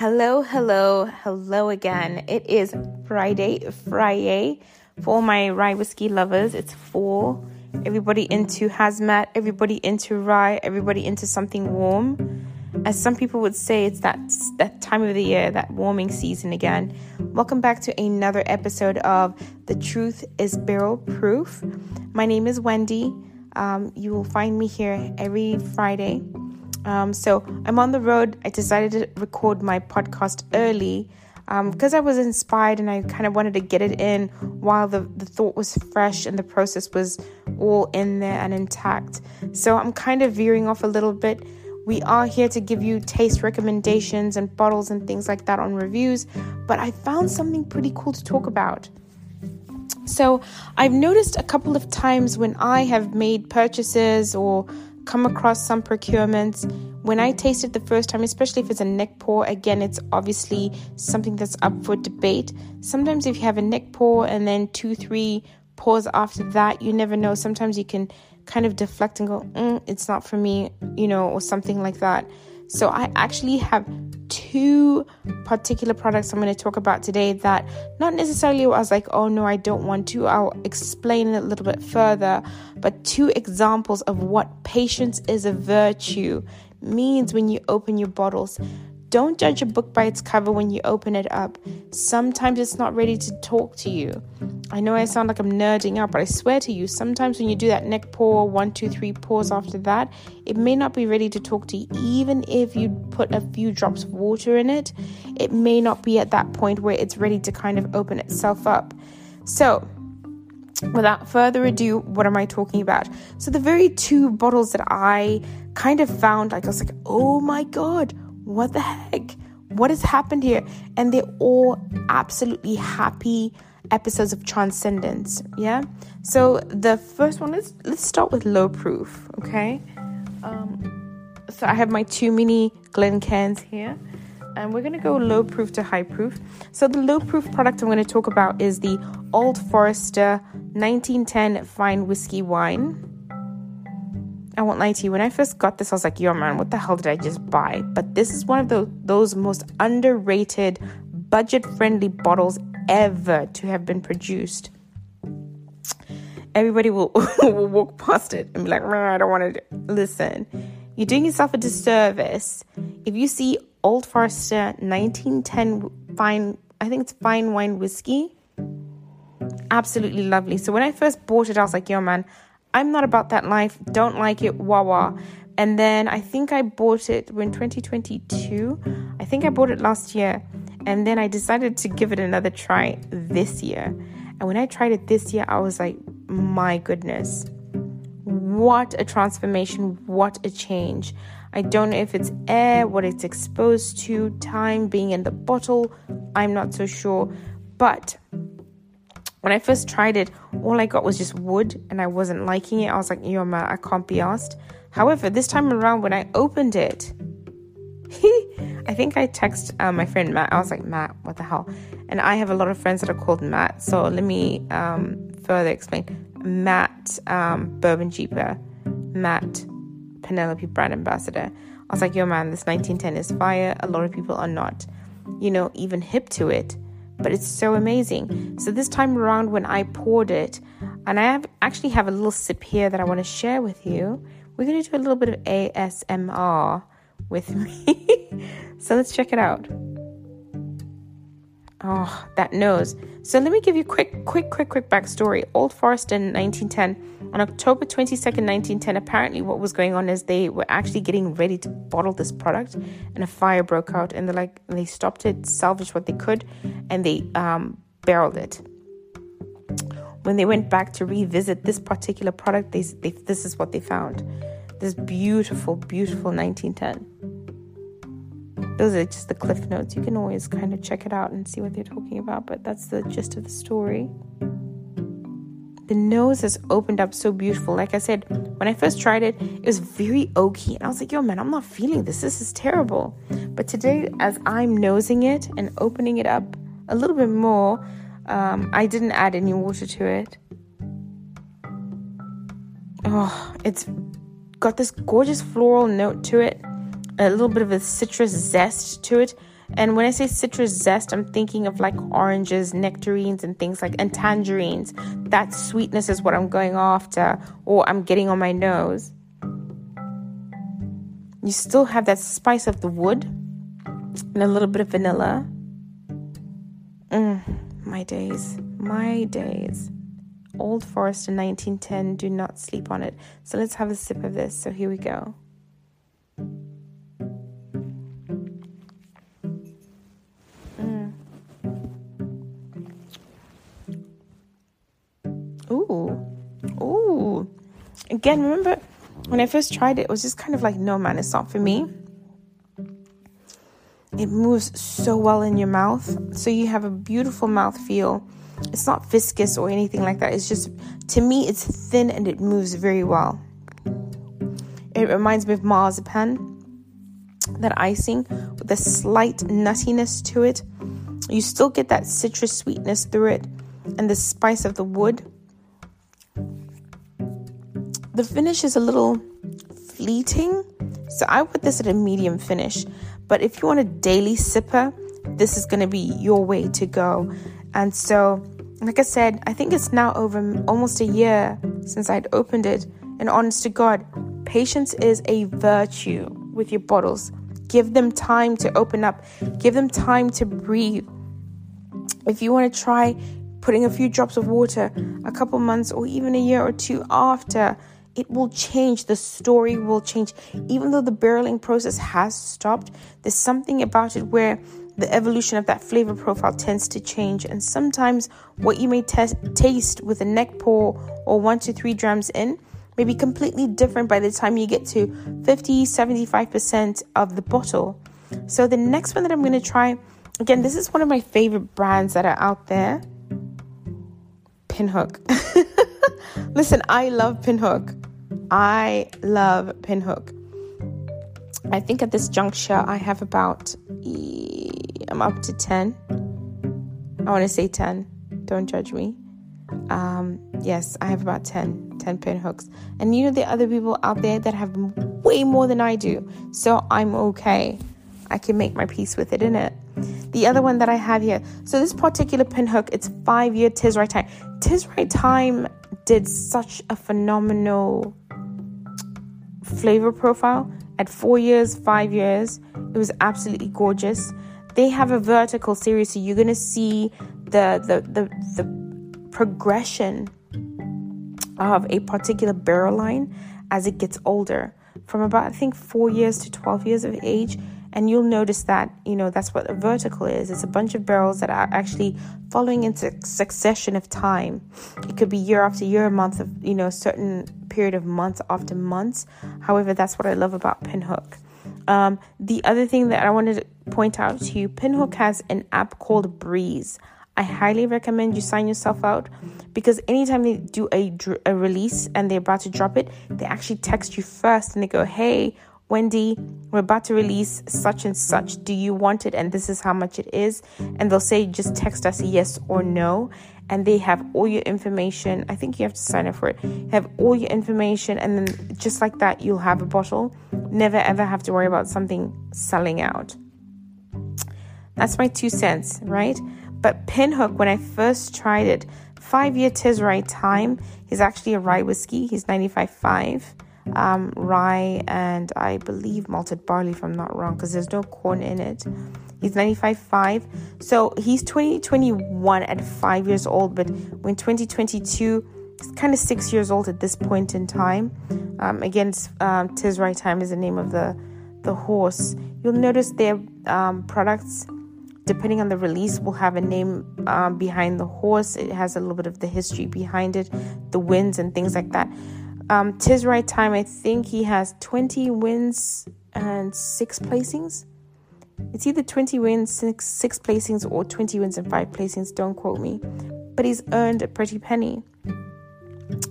Hello, hello, hello again. It is Friday, Friday for my rye whiskey lovers. It's fall. Everybody into hazmat, everybody into rye, everybody into something warm. As some people would say, it's that that time of the year, that warming season again. Welcome back to another episode of The Truth is Barrel Proof. My name is Wendy. Um, you will find me here every Friday um, so I'm on the road. I decided to record my podcast early because um, I was inspired and I kind of wanted to get it in while the, the thought was fresh and the process was all in there and intact. So I'm kind of veering off a little bit. We are here to give you taste recommendations and bottles and things like that on reviews, but I found something pretty cool to talk about. So, I've noticed a couple of times when I have made purchases or come across some procurements. When I taste it the first time, especially if it's a neck pour, again, it's obviously something that's up for debate. Sometimes, if you have a neck pour and then two, three pours after that, you never know. Sometimes you can kind of deflect and go, mm, it's not for me, you know, or something like that. So I actually have two particular products I'm going to talk about today that not necessarily I was like, oh no, I don't want to. I'll explain it a little bit further. But two examples of what patience is a virtue means when you open your bottles. Don't judge a book by its cover when you open it up. Sometimes it's not ready to talk to you. I know I sound like I'm nerding out, but I swear to you, sometimes when you do that neck pour, one, two, three pours after that, it may not be ready to talk to you. Even if you put a few drops of water in it, it may not be at that point where it's ready to kind of open itself up. So, without further ado, what am I talking about? So, the very two bottles that I kind of found, like, I was like, oh my god what the heck? What has happened here? And they're all absolutely happy episodes of transcendence. Yeah. So the first one let's let's start with low proof. Okay. Um, so I have my two mini glen Glencairns here, and we're gonna go low proof to high proof. So the low proof product I'm gonna talk about is the Old Forester 1910 Fine Whiskey Wine. I won't lie to you. When I first got this, I was like, yo, man, what the hell did I just buy? But this is one of the, those most underrated, budget friendly bottles ever to have been produced. Everybody will, will walk past it and be like, I don't want to listen. You're doing yourself a disservice if you see Old Forester 1910 fine, I think it's fine wine whiskey. Absolutely lovely. So when I first bought it, I was like, yo, man, I'm not about that life, don't like it, wah wah. And then I think I bought it in 2022. I think I bought it last year. And then I decided to give it another try this year. And when I tried it this year, I was like, my goodness, what a transformation, what a change. I don't know if it's air, what it's exposed to, time being in the bottle. I'm not so sure. But when I first tried it, all I got was just wood and I wasn't liking it. I was like, yo, man, I can't be asked. However, this time around, when I opened it, I think I texted uh, my friend Matt. I was like, Matt, what the hell? And I have a lot of friends that are called Matt. So let me um, further explain. Matt um, Bourbon Jeeper, Matt Penelope brand ambassador. I was like, yo, man, this 1910 is fire. A lot of people are not, you know, even hip to it but it's so amazing. So this time around, when I poured it, and I have, actually have a little sip here that I want to share with you, we're going to do a little bit of ASMR with me. so let's check it out. Oh, that nose. So let me give you quick, quick, quick, quick backstory. Old Forester 1910, on October 22nd, 1910, apparently what was going on is they were actually getting ready to bottle this product and a fire broke out and they like, they stopped it, salvaged what they could, and they um, barreled it. When they went back to revisit this particular product, they, they, this is what they found. This beautiful, beautiful 1910 those are just the cliff notes. You can always kind of check it out and see what they're talking about, but that's the gist of the story. The nose has opened up so beautiful. Like I said, when I first tried it, it was very oaky. And I was like, yo, man, I'm not feeling this. This is terrible. But today, as I'm nosing it and opening it up a little bit more, um, I didn't add any water to it. Oh, it's got this gorgeous floral note to it a little bit of a citrus zest to it. And when I say citrus zest, I'm thinking of like oranges, nectarines, and things like, and tangerines. That sweetness is what I'm going after, or I'm getting on my nose. You still have that spice of the wood and a little bit of vanilla. Mm, my days, my days. Old Forester 1910, do not sleep on it. So let's have a sip of this. So here we go. Mm. Ooh. Ooh. Again, remember when I first tried it, it was just kind of like, no, man, it's not for me. It moves so well in your mouth. So you have a beautiful mouth feel. It's not viscous or anything like that. It's just, to me, it's thin and it moves very well. It reminds me of marzipan, that icing with a slight nuttiness to it. You still get that citrus sweetness through it and the spice of the wood the finish is a little fleeting. So I put this at a medium finish. But if you want a daily sipper, this is going to be your way to go. And so, like I said, I think it's now over almost a year since I'd opened it. And honest to God, patience is a virtue with your bottles. Give them time to open up, give them time to breathe. If you want to try putting a few drops of water a couple months or even a year or two after it will change. The story will change. Even though the barreling process has stopped, there's something about it where the evolution of that flavor profile tends to change. And sometimes what you may taste with a neck pour or one to three drams in may be completely different by the time you get to 50, 75% of the bottle. So the next one that I'm going to try, again, this is one of my favorite brands that are out there. Pinhook. Listen, I love Pinhook. I love Pinhook. I think at this juncture I have about Up to 10. I want to say 10. Don't judge me. Um, yes, I have about 10, 10 Pinhooks. And you know, there are other people out there that have way more than I do. So I'm okay. I can make my peace with it, in it. The other one that I have here. So this particular Pinhook, it's five year Tiz Rye Time. Tiz Rye Time did such a phenomenal flavor profile at four years, five years. It was absolutely gorgeous. They have a vertical series, so you're gonna see the the the, the progression of a particular barrel line as it gets older. From about I think four years to twelve years of age, and you'll notice that you know that's what a vertical is. It's a bunch of barrels that are actually following into succession of time. It could be year after year month of you know certain period of months after months. However that's what i love about pinhook um, the other thing that i wanted to point out to you pinhook has an app called breeze I highly recommend you sign yourself out because anytime they do a, a release and they're about to drop it, they actually text you first and they go, Hey, Wendy, we're about to release such and such. Do you want it? And this is how much it is. And they'll say, just text us yes or no. And they have all your information. I think you have to sign up for it. Have all your information. And then just like that, you'll have a bottle. Never ever have to worry about something selling out. That's my two cents, right? But Pinhook, when I first tried it, five year Rye Time, he's actually a rye whiskey. He's 95.5 um, rye, and I believe malted barley, if I'm not wrong, because there's no corn in it. He's 95.5. So he's 2021 at five years old, but when 2022, he's kind of six years old at this point in time. Um, again, um, Tiz Rye Time is the name of the, the horse. You'll notice their um, products, depending on the release, will have a name um, behind the horse. It has a little bit of the history behind it, the wins, and things like that. Um, Tiz Rye Time, I think he has 20 wins and six placings. It's either 20 wins, six, six placings, or 20 wins and five placings. Don't quote me. But he's earned a pretty penny.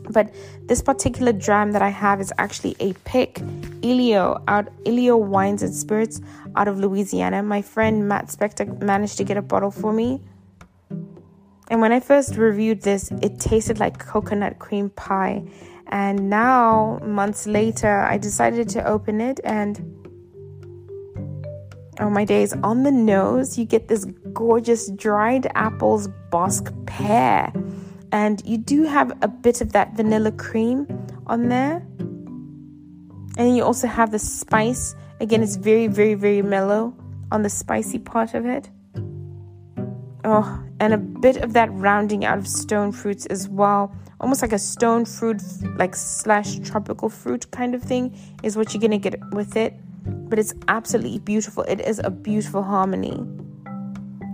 But this particular dram that I have is actually a pick, Elio out Elio Wines and Spirits out of Louisiana. My friend Matt Spector managed to get a bottle for me. And when I first reviewed this, it tasted like coconut cream pie. And now, months later, I decided to open it and oh my days, on the nose, you get this gorgeous dried apples Bosc pear. And you do have a bit of that vanilla cream on there. And you also have the spice. Again, it's very, very, very mellow on the spicy part of it. Oh, and a bit of that rounding out of stone fruits as well. Almost like a stone fruit, like slash tropical fruit kind of thing, is what you're gonna get with it. But it's absolutely beautiful. It is a beautiful harmony.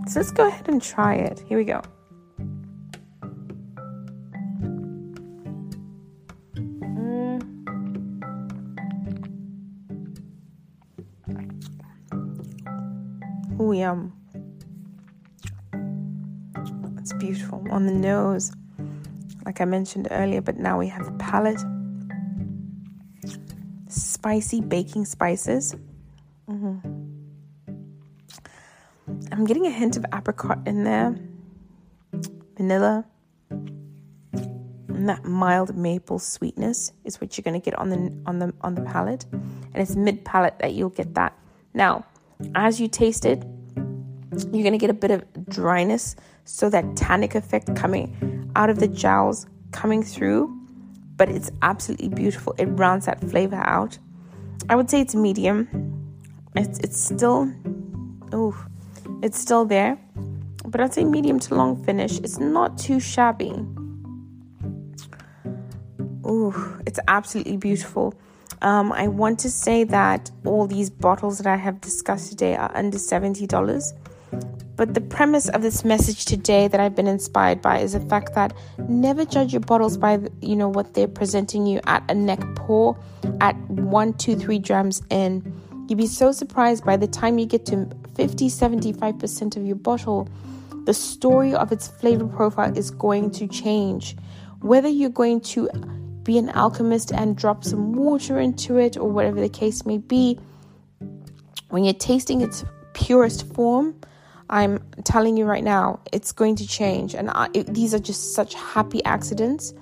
So let's go ahead and try it. Here we go. Oh, yum. It's beautiful on the nose, like I mentioned earlier, but now we have the palate. Spicy baking spices. Mm-hmm. I'm getting a hint of apricot in there, vanilla, and that mild maple sweetness is what you're going to get on the on the on the palate, and it's mid palate that you'll get that. Now, as you taste it, you're going to get a bit of dryness, so that tannic effect coming out of the jowls coming through, but it's absolutely beautiful. It rounds that flavor out. I would say it's medium. It's it's still oh, it's still there, but I'd say medium to long finish. It's not too shabby. Ooh, it's absolutely beautiful. Um, I want to say that all these bottles that I have discussed today are under $70. But the premise of this message today that I've been inspired by is the fact that never judge your bottles by you know what they're presenting you at a neck pour at one, two, three drams in. You'd be so surprised by the time you get to 50, 75% of your bottle, the story of its flavor profile is going to change. Whether you're going to be an alchemist and drop some water into it or whatever the case may be, when you're tasting its purest form, I'm telling you right now, it's going to change. And I, it, these are just such happy accidents.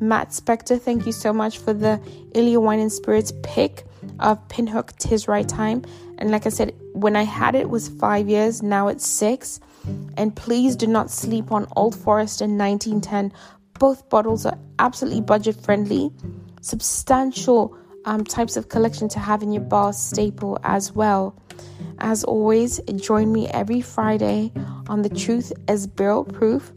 Matt Spector, thank you so much for the Ilya Wine and Spirits pick of Pinhook Tiz Rye Time. And like I said, when I had it was five years, now it's six. And please do not sleep on Old Forester 1910. Both bottles are absolutely budget friendly, substantial um, types of collection to have in your bar staple as well. As always, join me every Friday on The Truth is Barrel Proof.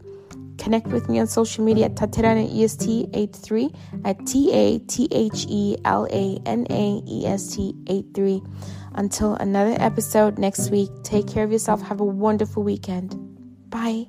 Connect with me on social media at Tathelana EST83 at T A T H E L A N A E S T 83. Until another episode next week, take care of yourself. Have a wonderful weekend. Bye.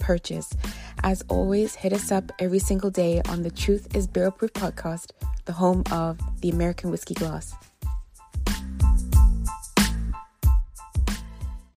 purchase. As always, hit us up every single day on the Truth is Barrel Proof podcast, the home of the American Whiskey Glass.